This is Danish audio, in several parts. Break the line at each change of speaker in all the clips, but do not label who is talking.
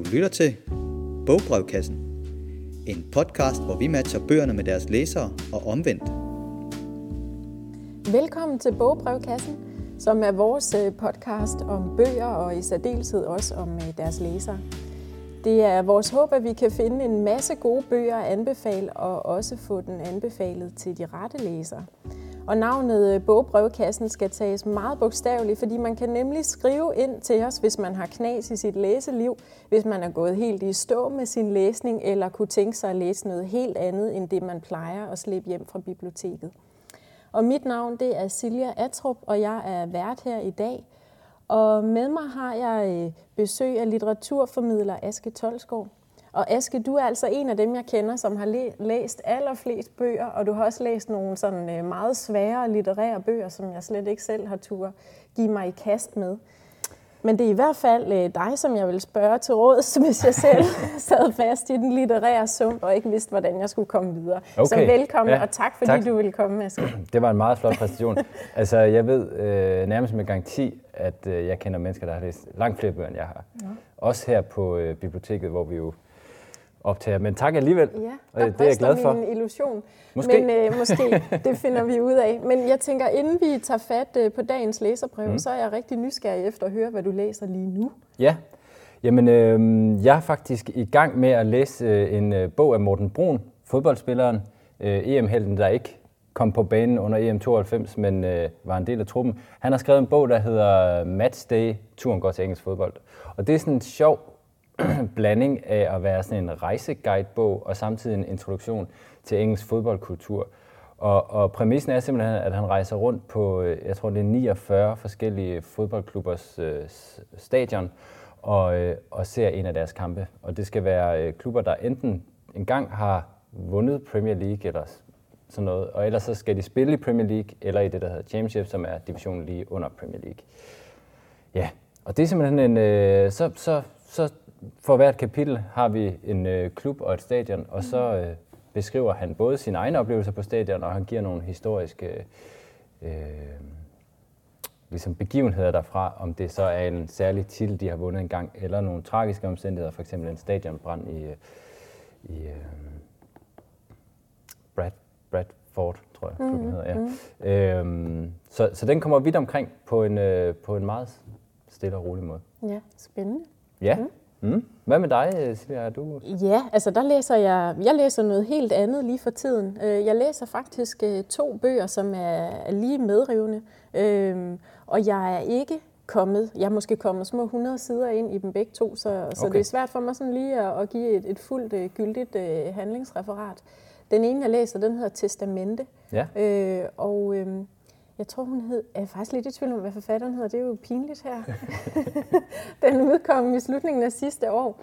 Du lytter til Bogbrevkassen. En podcast, hvor vi matcher bøgerne med deres læsere og omvendt.
Velkommen til Bogbrevkassen, som er vores øh, podcast om bøger og i særdeleshed også om øh, deres læsere. Det er vores håb, at vi kan finde en masse gode bøger at anbefale og også få den anbefalet til de rette læsere. Og navnet øh, Bogbrevkassen skal tages meget bogstaveligt, fordi man kan nemlig skrive ind til os, hvis man har knas i sit læseliv, hvis man er gået helt i stå med sin læsning, eller kunne tænke sig at læse noget helt andet, end det man plejer at slippe hjem fra biblioteket. Og mit navn det er Silja Atrup, og jeg er vært her i dag. Og med mig har jeg øh, besøg af litteraturformidler Aske Tolskov. Og Aske, du er altså en af dem, jeg kender, som har læ- læst allerflest bøger, og du har også læst nogle sådan øh, meget svære litterære bøger, som jeg slet ikke selv har tur give mig i kast med. Men det er i hvert fald øh, dig, som jeg vil spørge til råds, hvis jeg selv sad fast i den litterære sump og ikke vidste, hvordan jeg skulle komme videre. Okay. Så velkommen, ja, og tak fordi tak. du ville komme, Aske.
Det var en meget flot præstation. altså, jeg ved øh, nærmest med garanti, at øh, jeg kender mennesker, der har læst langt flere bøger, end jeg har. Ja. Også her på øh, biblioteket, hvor vi jo optager. Men tak alligevel.
Ja, det er jeg glad for. min illusion. Måske. Men øh, måske, det finder vi ud af. Men jeg tænker, inden vi tager fat øh, på dagens læserbrev, mm. så er jeg rigtig nysgerrig efter at høre, hvad du læser lige nu.
Ja, Jamen, øh, jeg er faktisk i gang med at læse øh, en øh, bog af Morten Brun, fodboldspilleren, øh, EM-helten, der ikke kom på banen under EM92, men øh, var en del af truppen. Han har skrevet en bog, der hedder Match Day, turen går til engelsk fodbold. Og det er sådan en sjov blanding af at være sådan en rejseguidebog og samtidig en introduktion til engelsk fodboldkultur. Og, og præmissen er simpelthen, at han rejser rundt på, øh, jeg tror det er 49 forskellige fodboldklubbers øh, stadion og, øh, og ser en af deres kampe. Og det skal være øh, klubber, der enten engang har vundet Premier League eller sådan noget, og ellers så skal de spille i Premier League eller i det, der hedder Championship, som er divisionen lige under Premier League. Ja, og det er simpelthen en, øh, så, så, så for hvert kapitel har vi en øh, klub og et stadion, og så øh, beskriver han både sine egne oplevelser på stadion, og han giver nogle historiske øh, ligesom begivenheder derfra, om det så er en særlig titel, de har vundet engang, eller nogle tragiske omstændigheder, f.eks. en stadionbrand i, i øh, Brad, Bradford, tror jeg, klubben mm, hedder. Ja. Mm. Øhm, så, så den kommer vidt omkring på en, øh, på en meget stille og rolig måde.
Ja, spændende.
Ja. Mm. Mm. Hvad med dig, Silja? Du...
Ja, altså der læser jeg, jeg læser noget helt andet lige for tiden. Øh, jeg læser faktisk øh, to bøger, som er lige medrivende, øhm, og jeg er ikke kommet, jeg er måske kommet små 100 sider ind i dem begge to, så, så okay. det er svært for mig sådan lige at, at give et, et fuldt uh, gyldigt uh, handlingsreferat. Den ene, jeg læser, den hedder Testamente, ja. øh, og øhm, jeg tror, hun hed, jeg er faktisk lidt i tvivl om, hvad forfatteren hedder. Det er jo pinligt her. den udkom i slutningen af sidste år.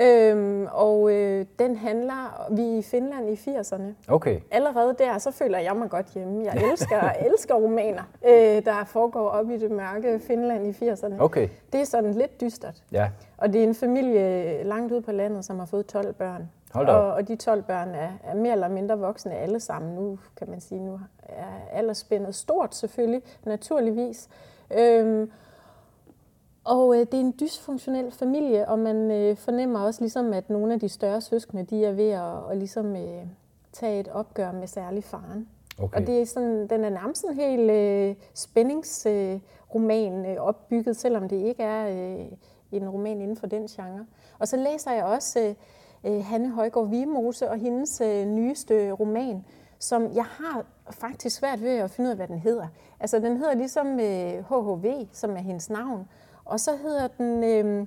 Øhm, og øh, den handler, vi er i Finland i 80'erne.
Okay.
Allerede der, så føler jeg mig godt hjemme. Jeg elsker, elsker romaner, øh, der foregår op i det mørke Finland i 80'erne.
Okay.
Det er sådan lidt dystert.
Ja.
Og det er en familie langt ude på landet, som har fået 12 børn.
Hold
og, og de 12 børn er, er mere eller mindre voksne alle sammen. Nu kan man sige, nu er aldersspændet stort selvfølgelig, naturligvis. Øhm, og øh, det er en dysfunktionel familie, og man øh, fornemmer også ligesom, at nogle af de større søskende, de er ved at, at ligesom, øh, tage et opgør med særlig faren. Okay. Og det er sådan, den er nærmest en helt øh, spændingsroman øh, opbygget, selvom det ikke er øh, en roman inden for den genre. Og så læser jeg også øh, øh, Hanne Højgaard Vimose og hendes øh, nyeste roman, som jeg har faktisk svært ved at finde ud af, hvad den hedder. Altså, den hedder ligesom øh, HHV, som er hendes navn, og så hedder den... Øh,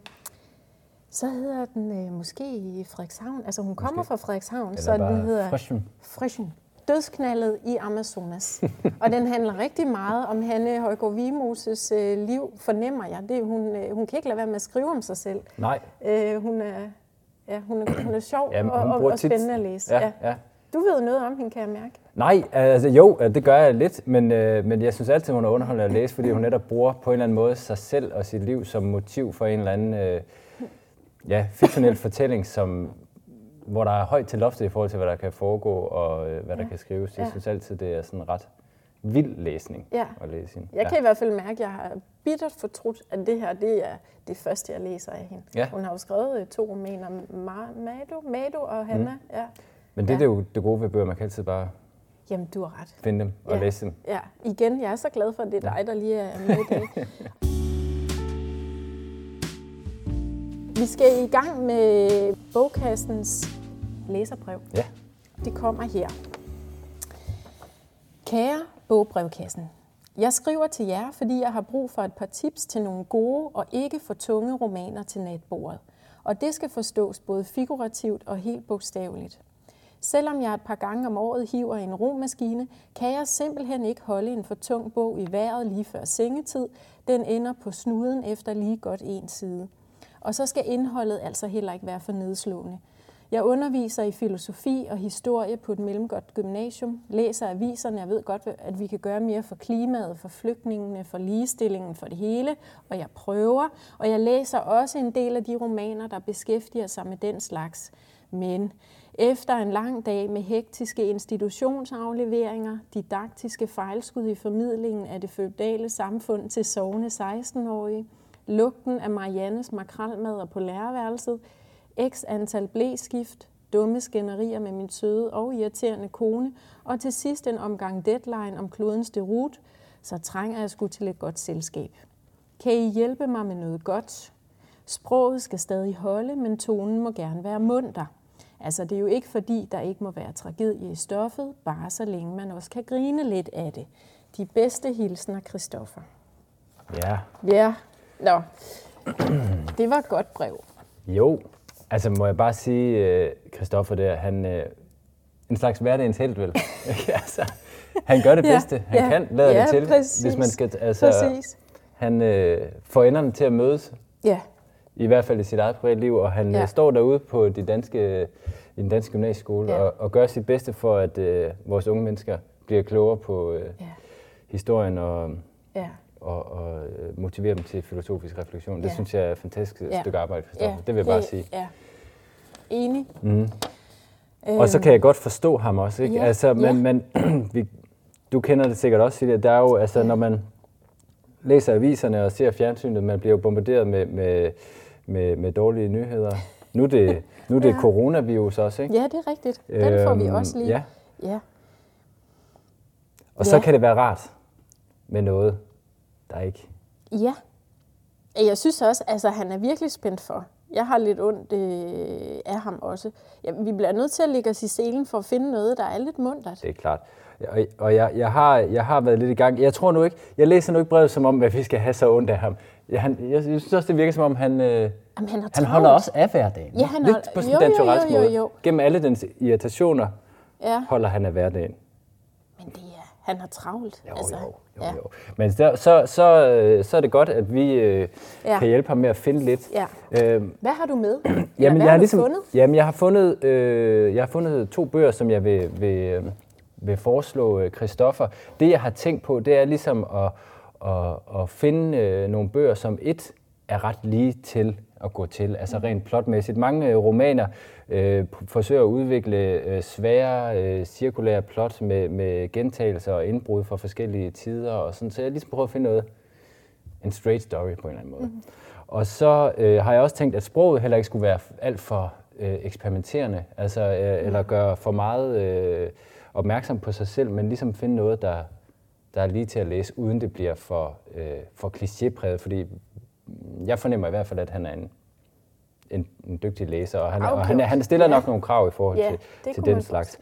så hedder den øh, måske i Frederikshavn. Altså hun kommer måske. fra Frederikshavn, Eller så den hedder
Frischen.
Frischen. Dødsknaldet i Amazonas. og den handler rigtig meget om Hanne Højgaard Vimoses øh, liv, fornemmer jeg. Det, hun, øh, hun kan ikke lade være med at skrive om sig selv.
Nej.
Øh, hun er Ja, hun er, hun er sjov Jamen, og, og, og spændende tit... at læse. Ja, ja. Ja. Du ved noget om hende, kan jeg mærke.
Nej, altså jo, det gør jeg lidt, men, øh, men jeg synes altid, hun er underholdende at læse, fordi hun netop bruger på en eller anden måde sig selv og sit liv som motiv for en eller anden øh, ja, fiktionel fortælling, som, hvor der er højt til loftet i forhold til, hvad der kan foregå og øh, hvad ja. der kan skrives. Jeg ja. synes altid, det er sådan ret vild læsning
Ja.
at læse hende.
Jeg kan i hvert fald mærke, at jeg har bittert fortrudt, at det her det er det første, jeg læser af hende.
Ja.
Hun har jo skrevet øh, to romaner, Ma- Mado, Mado og Hanna. Mm. Ja.
Men det,
Ja.
det er jo det gode ved bøger, man kan altid bare
Jamen, du har ret.
finde dem og
Ja.
læse dem.
Ja, igen, jeg er så glad for, at det er dig, der lige er med i dag. Vi skal i gang med bogkassens læserbrev.
Ja.
Det kommer her. Kære bogbrevkassen. Jeg skriver til jer, fordi jeg har brug for et par tips til nogle gode og ikke for tunge romaner til natbordet. Og det skal forstås både figurativt og helt bogstaveligt. Selvom jeg et par gange om året hiver en romaskine, kan jeg simpelthen ikke holde en for tung bog i vejret lige før sengetid. Den ender på snuden efter lige godt en side. Og så skal indholdet altså heller ikke være for nedslående. Jeg underviser i filosofi og historie på et mellemgodt gymnasium, læser aviserne, jeg ved godt, at vi kan gøre mere for klimaet, for flygtningene, for ligestillingen, for det hele, og jeg prøver, og jeg læser også en del af de romaner, der beskæftiger sig med den slags. Men efter en lang dag med hektiske institutionsafleveringer, didaktiske fejlskud i formidlingen af det feudale samfund til sovende 16-årige, lugten af Mariannes makralmadder på lærerværelset, x antal blæskift, dumme skænderier med min søde og irriterende kone, og til sidst en omgang deadline om klodens derut, så trænger jeg sgu til et godt selskab. Kan I hjælpe mig med noget godt? Sproget skal stadig holde, men tonen må gerne være munter. Altså, det er jo ikke fordi, der ikke må være tragedie i stoffet, bare så længe man også kan grine lidt af det. De bedste hilsner, Christoffer.
Ja.
Ja, nå. Det var et godt brev.
Jo, altså må jeg bare sige, øh, Christoffer der, han øh, en slags hverdagens held, vel? Altså, han gør det
Ja,
bedste, han
ja,
kan, lader
ja,
det til,
præcis,
hvis man skal, altså,
Præcis.
han øh, får enderne til at mødes,
Ja,
i hvert fald i sit eget privatliv, og han
Ja.
ja. står derude på de danske, i den danske gymnasieskole
Ja.
og, og gør sit bedste for, at øh, vores unge mennesker bliver klogere på øh,
ja,
historien og,
ja.
Og, og øh, motivere dem til filosofisk refleksion. Det
Ja.
synes jeg er et fantastisk
Ja.
stykke arbejde, Christoffer.
ja
det vil jeg bare sige.
Ja. Enig.
Mm. Og så kan jeg godt forstå ham også, ikke?
Ja,
Altså, men,
ja.
men vi, du kender det sikkert også, Silja. Der er jo, altså, når man læser aviserne og ser fjernsynet, man bliver jo bombarderet med, med, med, med dårlige nyheder. Nu er det, nu er det
Ja.
coronavirus også, ikke?
Ja, det er rigtigt. Den får vi
Øhm,
også lige.
Ja,
ja.
og så
Ja.
kan det være rart med noget, der ikke...
Ja. Jeg synes også, altså han er virkelig spændt for. Jeg har lidt ondt øh, af ham også. Ja, vi bliver nødt til at lægge os i selen for at finde noget, der er lidt muntert.
Det er klart. Og, og jeg, jeg, har, jeg har været lidt i gang. Jeg tror nu ikke, jeg læser nu ikke brevet som om, at vi skal have så ondt af ham. Jeg, han, jeg, jeg synes også, det virker som om, han, øh,
Jamen, han,
han holder også af hverdagen.
Ja, han
lidt
holder-
på sådan
jo, jo, jo, jo, jo.
Gennem alle dens irritationer
Ja,
holder han af hverdagen.
Han har travlt.
Jo,
altså,
jo, jo,
ja.
jo. Men der, så, så, øh, så er det godt, at vi øh,
Ja.
kan hjælpe ham med at finde lidt.
Ja.
Øhm,
Hvad har du med?
Jamen,
hvad
jeg har
har
ligesom,
fundet?
Jamen, jeg har fundet, øh, jeg har fundet to bøger, som jeg vil, vil, øh, vil foreslå øh, Christoffer. Det, jeg har tænkt på, det er ligesom at, at, at finde øh, nogle bøger, som et er ret lige til at gå til, altså
Mm.
rent plotmæssigt. Mange øh, romaner øh, forsøger at udvikle øh, svære, øh, cirkulære plot med, med gentagelser og indbrud fra forskellige tider, og sådan, så jeg ligesom prøvet at finde noget, en straight story på en eller anden måde. Mm. Og så øh, har jeg også tænkt, at sproget heller ikke skulle være alt for øh, eksperimenterende, altså, øh, eller gøre for meget øh, opmærksom på sig selv, men ligesom finde noget, der, der er lige til at læse, uden det bliver for, øh, for klichépræget, fordi jeg fornemmer i hvert fald, at han er en, en, en dygtig læser, og han, okay. og han, han stiller
Ja.
nok nogle krav i forhold
Ja,
til, til den slags.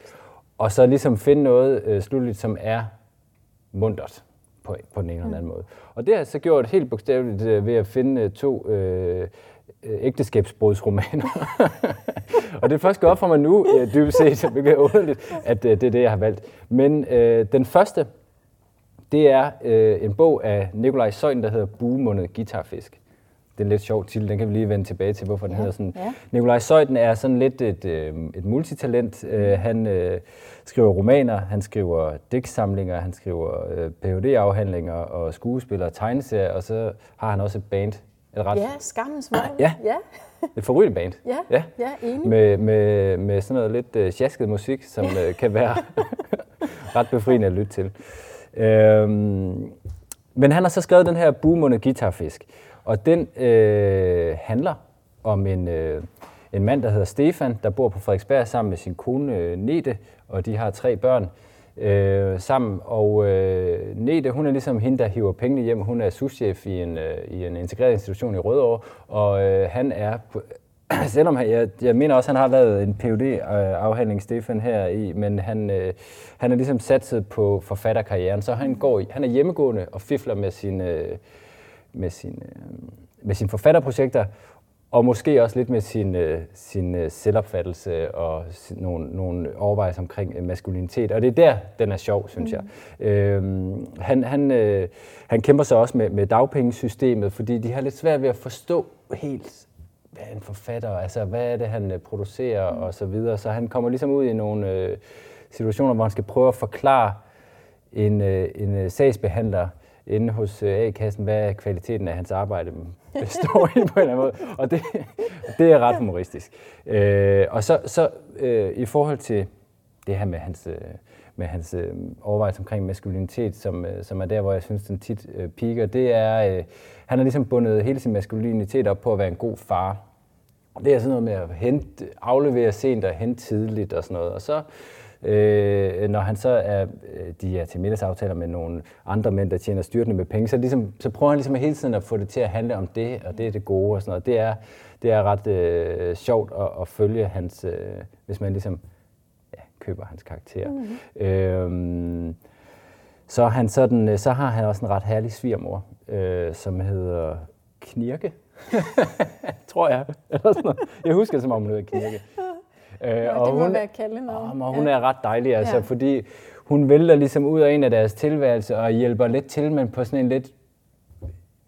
Og så ligesom finde noget øh, slutligt, som er mundret på, på den ene eller
Mm.
anden måde. Og det har jeg så gjort helt bogstaveligt øh, ved at finde øh, to øh, øh, ægteskabsbrudsromaner. og det er først gået op for mig nu, øh, dybest set, hvilket er underligt, at øh, det er det, jeg har valgt. Men øh, den første, det er øh, en bog af Nikolaj Søjden, der hedder Buemundet Guitarfisk. Det er en lidt sjov titel, den kan vi lige vende tilbage til, hvorfor den
Ja,
hedder sådan.
ja.
Nikolaj Søjden er sådan lidt et, øh, et multitalent. Øh, han øh, skriver romaner, han skriver digtsamlinger, han skriver øh, Ph.D.-afhandlinger og skuespiller og tegneserier, og så har han også et band. Et ret
Ja, skammens vogn.
Ja.
ja,
et forrygende band.
ja,
Ja.
ja enig.
Med, med, med sådan noget lidt øh, sjasket musik, som øh, kan være ret befriende at lytte til. Øhm, men han har så skrevet den her Bumunde Guitarfisk, og den øh, handler om en, øh, en mand, der hedder Stefan, der bor på Frederiksberg sammen med sin kone øh, Nete, og de har tre børn øh, sammen. Og øh, Nete, hun er ligesom hende, der hiver pengene hjem. Hun er souschef i en, øh, i en integreret institution i Rødovre, og øh, han er, selvom han, jeg, jeg mener også, at han har lavet en phd afhandling Stefan her i, men han, øh, han er ligesom satset på forfatterkarrieren, så han, går, han er hjemmegående og fifler med sine, øh, med sine, øh, med sine forfatterprojekter, og måske også lidt med sin, øh, sin øh, selvopfattelse og sin, nogle, nogle overvejelser omkring øh, maskulinitet. Og det er der, den er sjov, synes mm. jeg. Øhm, han, han, øh, han kæmper så også med, med dagpengesystemet, fordi de har lidt svært ved at forstå helt, hvad er en forfatter, altså hvad er det, han øh, producerer mm. og så videre. Så han kommer ligesom ud i nogle øh, situationer, hvor han skal prøve at forklare en, øh, en øh, sagsbehandler inde hos øh, A-kassen, hvad kvaliteten af hans arbejde består i på en eller anden måde. Og det, det er ret humoristisk. Øh, og så, så øh, i forhold til det her med hans, øh, med hans øh, overvejelse omkring maskulinitet, som, øh, som er der, hvor jeg synes, den tit øh, piker, det er, øh, han har ligesom bundet hele sin maskulinitet op på at være en god far. Det er sådan noget med at hente, aflevere sent og hente tidligt og sådan noget. Og så Øh, når han så er, øh, de er til middagsaftaler med nogle andre mænd, der tjener styrtende med penge, så, ligesom, så prøver han ligesom hele tiden at få det til at handle om det, og det er det gode og sådan noget. Det er, det er ret øh, sjovt at, at følge hans, øh, hvis man ligesom ja, køber hans karakter. Mm-hmm. Øh, så, han sådan, så har han også en ret herlig svigermor, øh, som hedder Knirke. tror jeg. Eller sådan noget. Jeg husker det, som om hun hedder Knirke.
Øh, ja, og det må hun, være kaldenavn.
Og hun ja. er ret dejlig, altså, ja. fordi hun vælter ligesom ud af en af deres tilværelse og hjælper lidt til, men på sådan en lidt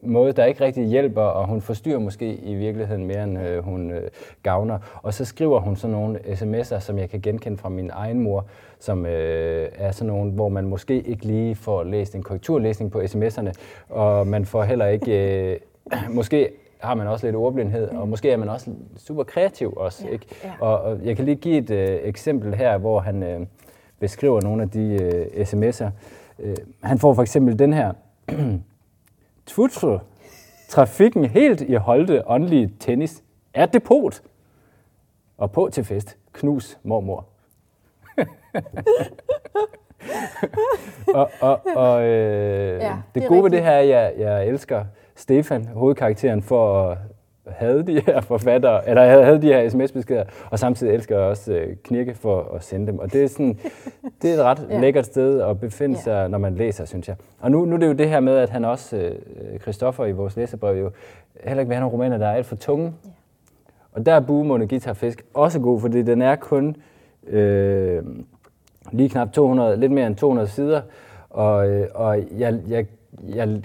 måde, der ikke rigtig hjælper, og hun forstyrrer måske i virkeligheden mere, end øh, hun øh, gavner. Og så skriver hun sådan nogle sms'er, som jeg kan genkende fra min egen mor, som øh, er sådan nogle, hvor man måske ikke lige får læst en korrekturlæsning på sms'erne, og man får heller ikke, øh, måske har man også lidt ordblindhed, og måske er man også super kreativ også. Ja, ikke? Ja. Og, og jeg kan lige give et øh, eksempel her, hvor han øh, beskriver nogle af de øh, sms'er. Øh, han får for eksempel den her. Tvutru, trafikken helt i Holte åndelige tennis er depot. Og på til fest. Knus mormor. og og, og øh, ja, det, det gode ved det her, jeg, jeg elsker Stefan, hovedkarakteren, for at have de her forfattere, eller havde de her sms-beskeder, og samtidig elsker jeg også øh, Knirke for at sende dem. Og det er, sådan, det er et ret ja. lækkert sted at befinde ja. sig, når man læser, synes jeg. Og nu, nu er det jo det her med, at han også, øh, Christoffer i vores læserbrev, jo heller ikke vil have nogle romaner, der er alt for tunge. Ja. Og der er Buemunde Guitar Fisk også god, fordi den er kun øh, lige knap 200, lidt mere end 200 sider, og, øh, og jeg, jeg, jeg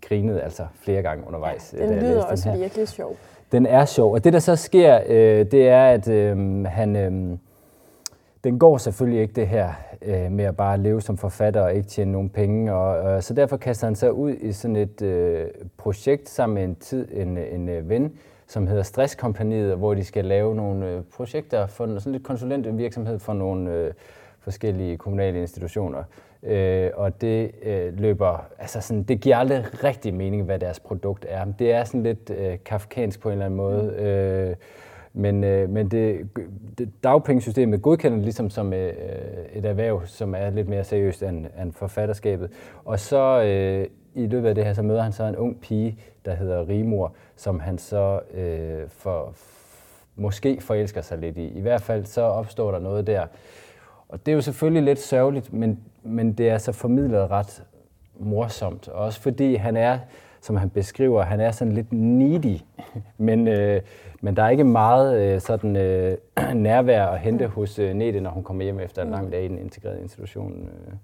grinede altså flere gange undervejs.
Ja, den lyder også den virkelig sjov.
Den er sjov, og det der så sker, øh, det er, at øh, han, øh, den går selvfølgelig ikke det her øh, med at bare leve som forfatter og ikke tjene nogen penge, og, øh, så derfor kaster han sig ud i sådan et øh, projekt sammen med en, tid, en, en øh, ven, som hedder Stresskompaniet, hvor de skal lave nogle øh, projekter for sådan lidt konsulentvirksomhed for nogle øh, forskellige kommunale institutioner. Øh, og det øh, løber, altså sådan, det giver aldrig rigtig mening, hvad deres produkt er. Det er sådan lidt øh, kafkansk på en eller anden måde. Mm. Øh, men, øh, men det, det, dagpengesystemet godkender det ligesom som øh, et erhverv, som er lidt mere seriøst end, end forfatterskabet. Og så øh, i løbet af det her, så møder han så en ung pige, der hedder Rimor, som han så øh, for, måske forelsker sig lidt i. I hvert fald så opstår der noget der. Og det er jo selvfølgelig lidt sørgeligt, men men det er så formidlet ret morsomt. Også fordi han er, som han beskriver, han er sådan lidt needy, men, øh, men der er ikke meget øh, sådan øh, nærvær at hente hos øh, Nete, når hun kommer hjem efter en lang dag i den integrerede institution. Øh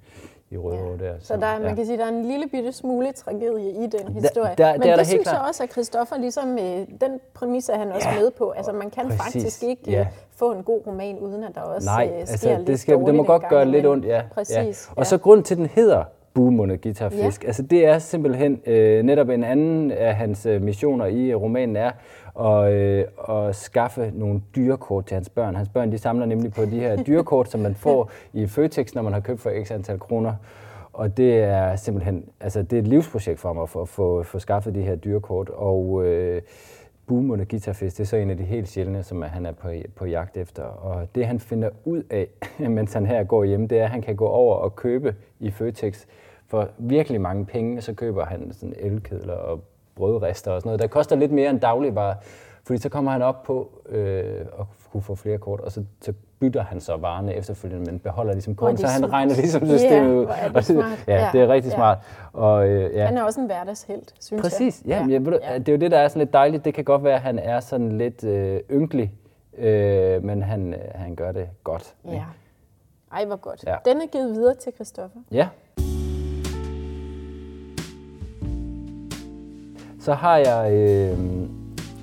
i Rødovre ja. der.
Så, så der, man ja. kan sige, der er en lille bitte smule tragedie i den historie. Der, der, Men det, det synes jeg også, at Christoffer ligesom, øh, den præmis er han også ja. med på. Altså man kan Præcis. faktisk ikke ja. Øh, få en god roman, uden at der også Nej, øh, sker altså,
det skal, det må godt gøre lidt ondt, ja. Præcis. Ja. Og ja. så grund til, den hedder Buemunde Guitarfisk. Ja. Altså det er simpelthen øh, netop en anden af hans øh, missioner i romanen er at, øh, at skaffe nogle dyrekort til hans børn. Hans børn de samler nemlig på de her dyrekort, som man får i Føtex, når man har købt for x antal kroner. Og det er simpelthen, altså det er et livsprojekt for mig at få, få, få skaffet de her dyrekort. Og øh, Boomund Guitarfisk, det er så en af de helt sjældne, som han er på, på jagt efter. Og det han finder ud af, mens han her går hjem, det er, at han kan gå over og købe i Føtex for virkelig mange penge. Så køber han sådan elkedler og brødrester og sådan noget. Der koster lidt mere end dagligvarer. Fordi så kommer han op på øh, at kunne få flere kort, og så, så bytter han så varerne efterfølgende, men beholder ligesom korten, så han regner ligesom systemet ud.
Ja, det smart.
ja, det er rigtig ja. smart.
Og, øh, ja. Han er også en hverdagshelt, synes
Præcis,
jeg.
Præcis, ja, ja. ja. det er jo det, der er sådan lidt dejligt. Det kan godt være, at han er sådan lidt øh, ynkelig, øh, men han, øh, han gør det godt.
Ja. Ej, hvor godt. Ja. Den er givet videre til Christoffer.
Ja. Så har jeg øh,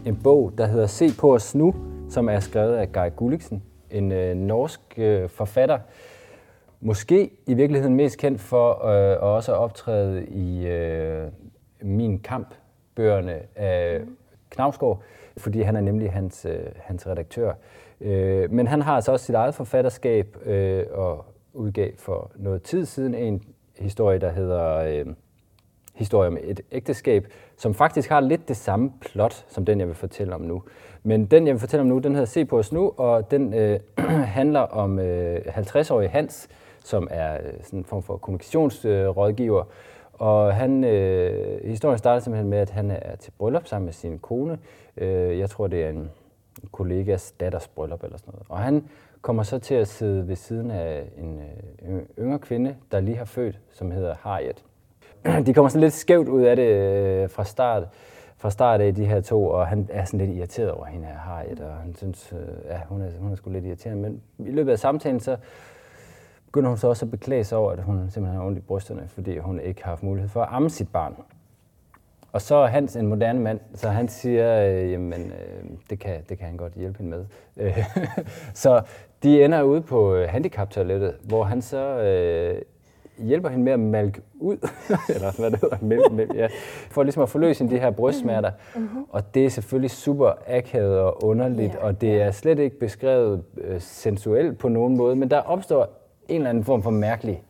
en bog, der hedder Se på os nu, som er skrevet af Guy Gulliksen, en øh, norsk øh, forfatter. Måske i virkeligheden mest kendt for øh, at også optræde i øh, Min Kamp-bøgerne af Knavsgaard, fordi han er nemlig hans, øh, hans redaktør. Øh, men han har altså også sit eget forfatterskab øh, og udgav for noget tid siden en historie, der hedder øh, Historie om et ægteskab, som faktisk har lidt det samme plot, som den, jeg vil fortælle om nu. Men den, jeg vil fortælle om nu, den hedder Se på os nu, og den øh, handler om øh, 50-årige Hans, som er øh, sådan en form for kommunikationsrådgiver. Øh, og han, øh, historien starter simpelthen med, at han er til bryllup sammen med sin kone. Øh, jeg tror, det er en kollegas datters bryllup eller sådan noget. Og han kommer så til at sidde ved siden af en øh, yngre kvinde, der lige har født, som hedder Harriet. De kommer sådan lidt skævt ud af det øh, fra start fra start af de her to, og han er sådan lidt irriteret over hende her, Harriet, og han synes, øh, ja, hun er, hun er sgu lidt irriterende. Men i løbet af samtalen, så begynder hun så også at beklage sig over, at hun simpelthen har ondt i brysterne, fordi hun ikke har haft mulighed for at amme sit barn. Og så er Hans en moderne mand, så han siger, øh, jamen øh, det, kan, det kan han godt hjælpe hende med. Øh, så de ender ude på handicap handicaptoilettet, hvor han så øh, hjælper hende med at malke ud, eller hvad det hedder, mælk, mælk, ja, for ligesom at forløse de her brystsmerter. Mm-hmm. Og det er selvfølgelig super akavet og underligt, yeah, og det er slet ikke beskrevet øh, sensuelt på nogen måde, men der opstår en eller anden form for mærkelig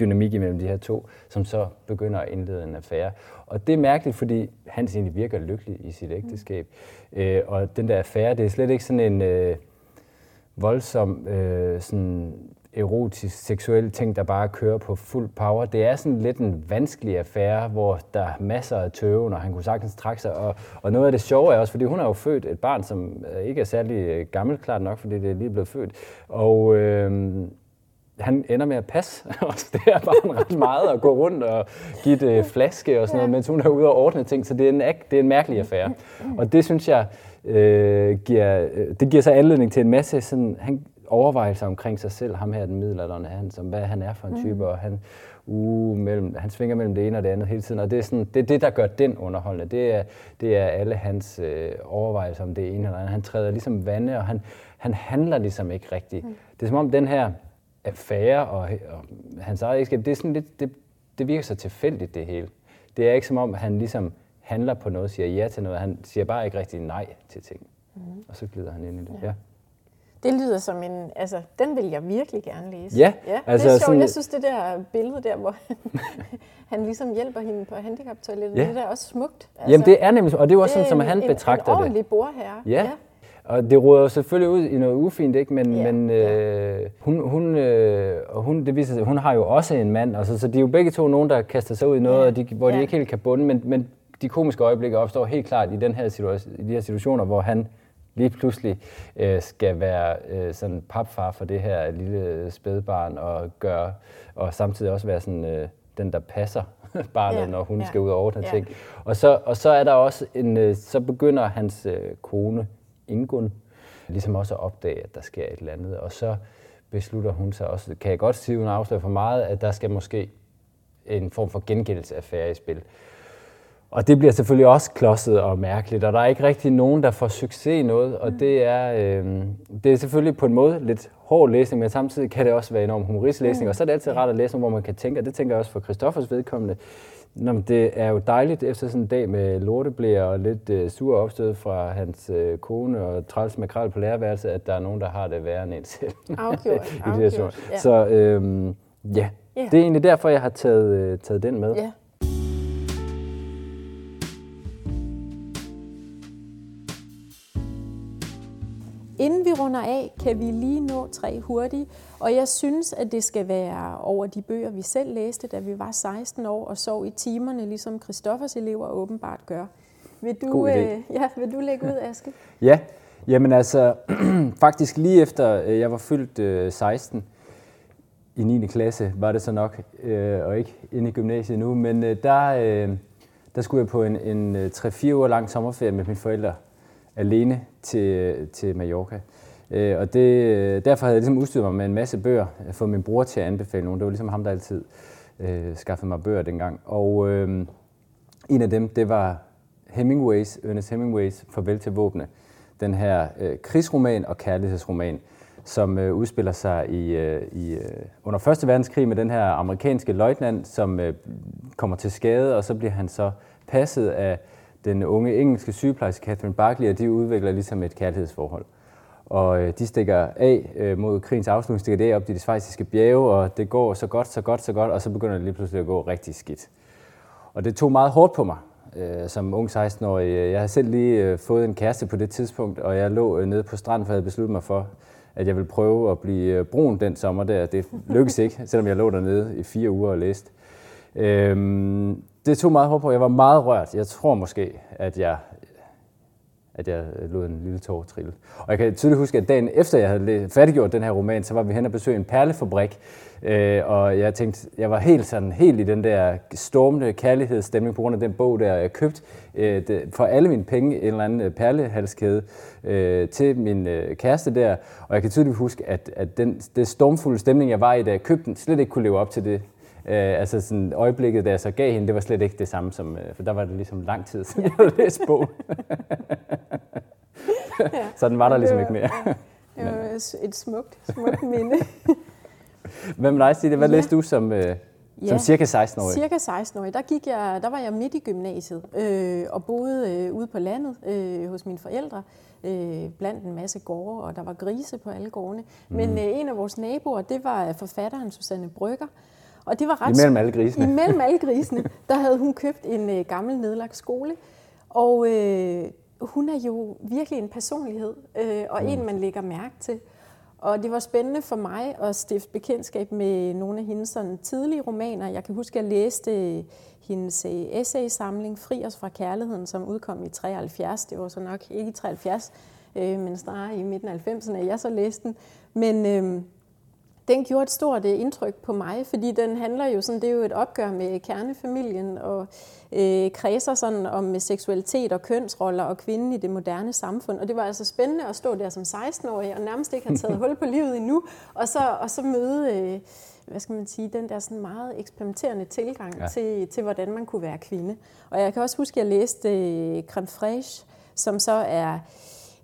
dynamik imellem de her to, som så begynder at indlede en affære. Og det er mærkeligt, fordi han egentlig virker lykkelig i sit ægteskab. Mm. Øh, og den der affære, det er slet ikke sådan en øh, voldsom øh, sådan erotisk, seksuel ting, der bare kører på fuld power. Det er sådan lidt en vanskelig affære, hvor der er masser af tøven, og han kunne sagtens trække sig. Og, og noget af det sjove er også, fordi hun har jo født et barn, som ikke er særlig øh, gammelt, klart nok, fordi det er lige blevet født. Og øh, han ender med at passe også det her barn ret meget og gå rundt og give det flaske og sådan noget, mens hun er ude og ordne ting. Så det er en, det er en mærkelig affære. Og det synes jeg øh, giver, øh, det giver så anledning til en masse sådan, han, overvejelser omkring sig selv, ham her den middelalderne, han, som hvad han er for en type, mm. og han, uh, mellem, han svinger mellem det ene og det andet hele tiden, og det er, sådan, det, er det, der gør den underholdende. Det er, det er alle hans øh, overvejelser om det ene eller andet. Han træder ligesom vande, og han, han handler ligesom ikke rigtigt. Mm. Det er som om den her affære og, og hans eget ægteskab, det, er sådan lidt, det, det virker så tilfældigt det hele. Det er ikke som om, han ligesom handler på noget, siger ja til noget. Han siger bare ikke rigtig nej til ting. Mm. Og så glider han ind i det. Ja. ja.
Det lyder som en, altså, den vil jeg virkelig gerne læse.
Ja,
ja altså, det er sjovt. Sådan, jeg synes, det der billede der, hvor han, ligesom hjælper hende på handicaptoilettet, ja. det er også smukt.
Altså, Jamen det er nemlig, og det er også sådan, som han en, betragter
det. En ordentlig bordherre.
Ja. ja. Og det råder selvfølgelig ud i noget ufint, ikke? men, ja, men øh, ja. hun, hun, øh, og hun, det viser sig, hun har jo også en mand, altså, så de er jo begge to nogen, der kaster sig ud i noget, ja. og de, hvor ja. de ikke helt kan bunde, men, men de komiske øjeblikke opstår helt klart i, den her situation, i de her situationer, hvor han lige pludselig øh, skal være øh, sådan papfar for det her lille spædbarn og gøre og samtidig også være sådan øh, den der passer barnet, ja, når hun ja, skal ud og ordne ja. ting. Og så og så er der også en øh, så begynder hans øh, kone Ingun ligesom også at opdage at der sker et eller andet og så beslutter hun sig også kan jeg godt sige uden afsløre for meget at der skal måske en form for gengældelsesaffære i spil. Og det bliver selvfølgelig også klodset og mærkeligt, og der er ikke rigtig nogen, der får succes i noget, og mm. det er, øh, det er selvfølgelig på en måde lidt hård læsning, men samtidig kan det også være enormt humoristisk læsning, mm. og så er det altid rart at læse, hvor man kan tænke, og det tænker jeg også for Christoffers vedkommende, Nå, det er jo dejligt efter sådan en dag med lorteblæer og lidt øh, sur opstød fra hans øh, kone og træls makrel på lærerværelset, at der er nogen, der har det værre end en selv.
Afgjort,
afgjort, ja. Så øh, ja, Ja. Det er egentlig derfor, jeg har taget, øh, taget den med.
Ja. Inden vi runder af, kan vi lige nå tre hurtigt. Og jeg synes, at det skal være over de bøger, vi selv læste, da vi var 16 år og sov i timerne, ligesom Christoffers elever åbenbart gør. Vil du, øh, ja, vil du lægge ud, Aske?
ja, jamen altså, faktisk lige efter øh, jeg var fyldt øh, 16, i 9. klasse var det så nok, øh, og ikke inde i gymnasiet nu, men øh, der, øh, der skulle jeg på en, en 3-4 øh, uger lang sommerferie med mine forældre alene til, til Mallorca. Øh, og det, derfor havde jeg ligesom udstyret mig med en masse bøger, øh, fået min bror til at anbefale nogle. Det var ligesom ham, der altid øh, skaffede mig bøger dengang. Og øh, en af dem, det var Hemingways, Ernest Hemingways Farvel til våbne. Den her øh, krigsroman og kærlighedsroman, som øh, udspiller sig i, øh, i, øh, under 1. verdenskrig med den her amerikanske løjtnant, som øh, kommer til skade, og så bliver han så passet af den unge engelske sygeplejerske Catherine Barkley, og de udvikler ligesom et kærlighedsforhold. Og øh, de stikker af øh, mod krigens afslutning, stikker det af op til de svejsiske bjerge, og det går så godt, så godt, så godt, og så begynder det lige pludselig at gå rigtig skidt. Og det tog meget hårdt på mig øh, som ung 16-årig. Jeg havde selv lige øh, fået en kæreste på det tidspunkt, og jeg lå øh, nede på stranden, for jeg havde besluttet mig for, at jeg ville prøve at blive øh, brun den sommer der. Det lykkedes ikke, selvom jeg lå dernede i fire uger og læste. Øhm, det tog meget hårdt på. Jeg var meget rørt. Jeg tror måske, at jeg at jeg lod en lille tår trille. Og jeg kan tydeligt huske, at dagen efter jeg havde færdiggjort den her roman, så var vi hen og besøge en perlefabrik, øh, og jeg tænkte, jeg var helt sådan, helt i den der stormende kærlighedsstemning på grund af den bog, der jeg købt øh, for alle mine penge, en eller anden øh, øh til min øh, kæreste der, og jeg kan tydeligt huske, at, at den det stormfulde stemning, jeg var i, da jeg købte den, slet ikke kunne leve op til det, Øh, altså sådan øjeblikket, da jeg så gav hende, det var slet ikke det samme som, øh, for der var det ligesom lang tid siden, jeg havde læst bog. ja, så den var der ligesom ikke mere.
det var et smukt, smukt minde.
Hvad med dig, Stine? Hvad ja. læste du som, øh, Ja, som cirka 16-årig?
Cirka 16-årig. Der, gik jeg, der var jeg midt i gymnasiet øh, og boede øh, ude på landet øh, hos mine forældre øh, blandt en masse gårde, og der var grise på alle gårdene. Mm. Men øh, en af vores naboer, det var forfatteren Susanne Brygger,
og det var ret imellem alle grisene.
Imellem alle grisene, der havde hun købt en øh, gammel nedlagt skole. Og øh, hun er jo virkelig en personlighed, øh, og mm. en, man lægger mærke til. Og det var spændende for mig at stifte bekendtskab med nogle af hendes sådan, tidlige romaner. Jeg kan huske, at jeg læste øh, hendes øh, essaysamling Fri os fra kærligheden, som udkom i 73. Det var så nok ikke i 73, øh, men snarere i midten af 90'erne, jeg så læste den. Men øh, den gjorde et stort øh, indtryk på mig, fordi den handler jo sådan, det er jo et opgør med kernefamilien og øh, kredser sådan om seksualitet og kønsroller og kvinden i det moderne samfund. Og det var altså spændende at stå der som 16-årig og nærmest ikke have taget hul på livet endnu, og så, og så møde, øh, hvad skal man sige, den der sådan meget eksperimenterende tilgang ja. til, til, hvordan man kunne være kvinde. Og jeg kan også huske, at jeg læste øh, Creme Fraiche, som så er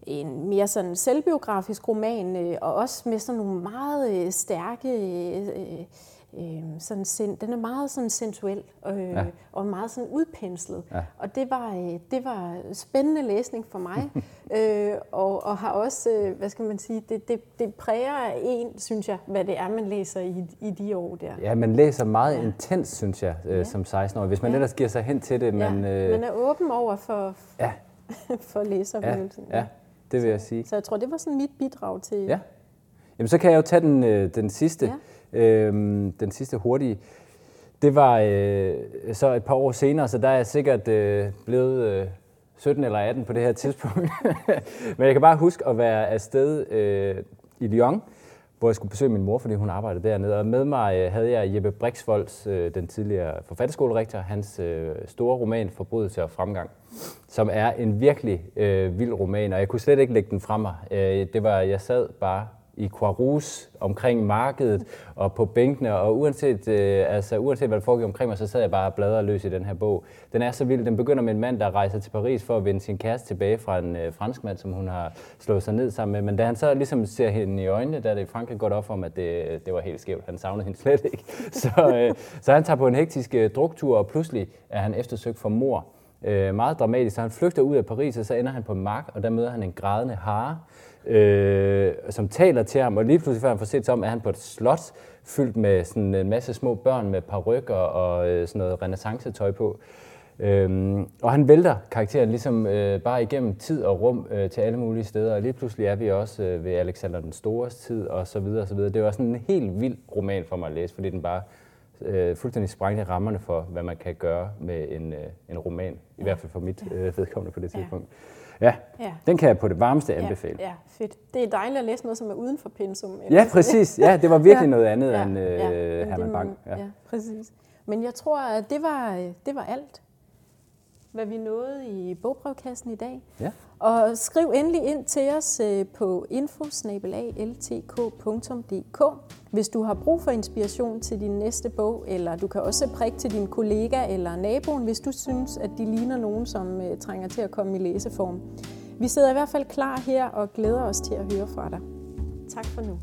en mere sådan selvbiografisk roman, øh, og også med sådan nogle meget øh, stærke, øh, øh, sådan sen, den er meget sådan sensuel øh, ja. og meget sådan udpenslet. Ja. Og det var, øh, det var spændende læsning for mig, øh, og, og har også, øh, hvad skal man sige, det, det, det præger en, synes jeg, hvad det er, man læser i, i de år der.
Ja, man læser meget ja. intens, synes jeg, øh, ja. som 16-årig, hvis man ja. ellers giver sig hen til det.
Men, ja. man er åben over for, ja. for læserfølelsen.
Ja. Ja det vil jeg sige.
Så jeg tror, det var sådan mit bidrag til...
Ja. Jamen, så kan jeg jo tage den, øh, den sidste, ja. øhm, den sidste hurtige. Det var øh, så et par år senere, så der er jeg sikkert øh, blevet øh, 17 eller 18 på det her tidspunkt. Men jeg kan bare huske at være afsted øh, i Lyon, hvor jeg skulle besøge min mor, fordi hun arbejdede dernede. Og med mig øh, havde jeg Jeppe Brixvolds, øh, den tidligere forfatterskolerektor, hans øh, store roman Forbrydelse og Fremgang, som er en virkelig øh, vild roman, og jeg kunne slet ikke lægge den fra mig. Øh, det var, jeg sad bare i Quarus omkring markedet og på bænkene, og uanset, øh, altså, uanset hvad der foregik omkring mig, så sad jeg bare og bladrede løs i den her bog. Den er så vild. Den begynder med en mand, der rejser til Paris for at vende sin kæreste tilbage fra en øh, franskmand, som hun har slået sig ned sammen med. Men da han så ligesom ser hende i øjnene, da det i Frankrig godt op om, at det, det var helt skævt. Han savnede hende slet ikke. Så, øh, så han tager på en hektisk øh, druktur, og pludselig er han eftersøgt for mor Øh, meget dramatisk. Så han flygter ud af Paris, og så ender han på en mark, og der møder han en grædende hare, øh, som taler til ham. Og lige pludselig, før han får set sig om, er han på et slot, fyldt med sådan en masse små børn med parrykker og øh, sådan noget renaissance-tøj på. Øhm, og han vælter karakteren ligesom øh, bare igennem tid og rum øh, til alle mulige steder. Og lige pludselig er vi også øh, ved Alexander den Stores tid og så videre og så videre. Det var sådan en helt vild roman for mig at læse, fordi den bare øh, fuldstændig sprængte rammerne for, hvad man kan gøre med en, øh, en roman. I hvert fald for mit øh, vedkommende på det tidspunkt. Ja, ja, den kan jeg på det varmeste anbefale.
Ja, ja, fedt. Det er dejligt at læse noget, som er uden for pensum.
Ja, præcis. Ja, det var virkelig ja. noget andet ja, end øh, ja, Herman Bang.
Ja. ja, præcis. Men jeg tror, at det var, det var alt hvad vi nåede i bogbrevkassen i dag. Ja. Og skriv endelig ind til os øh, på infosnabelagltk.dk, hvis du har brug for inspiration til din næste bog, eller du kan også prikke til din kollega eller naboen, hvis du synes, at de ligner nogen, som øh, trænger til at komme i læseform. Vi sidder i hvert fald klar her og glæder os til at høre fra dig. Tak for nu.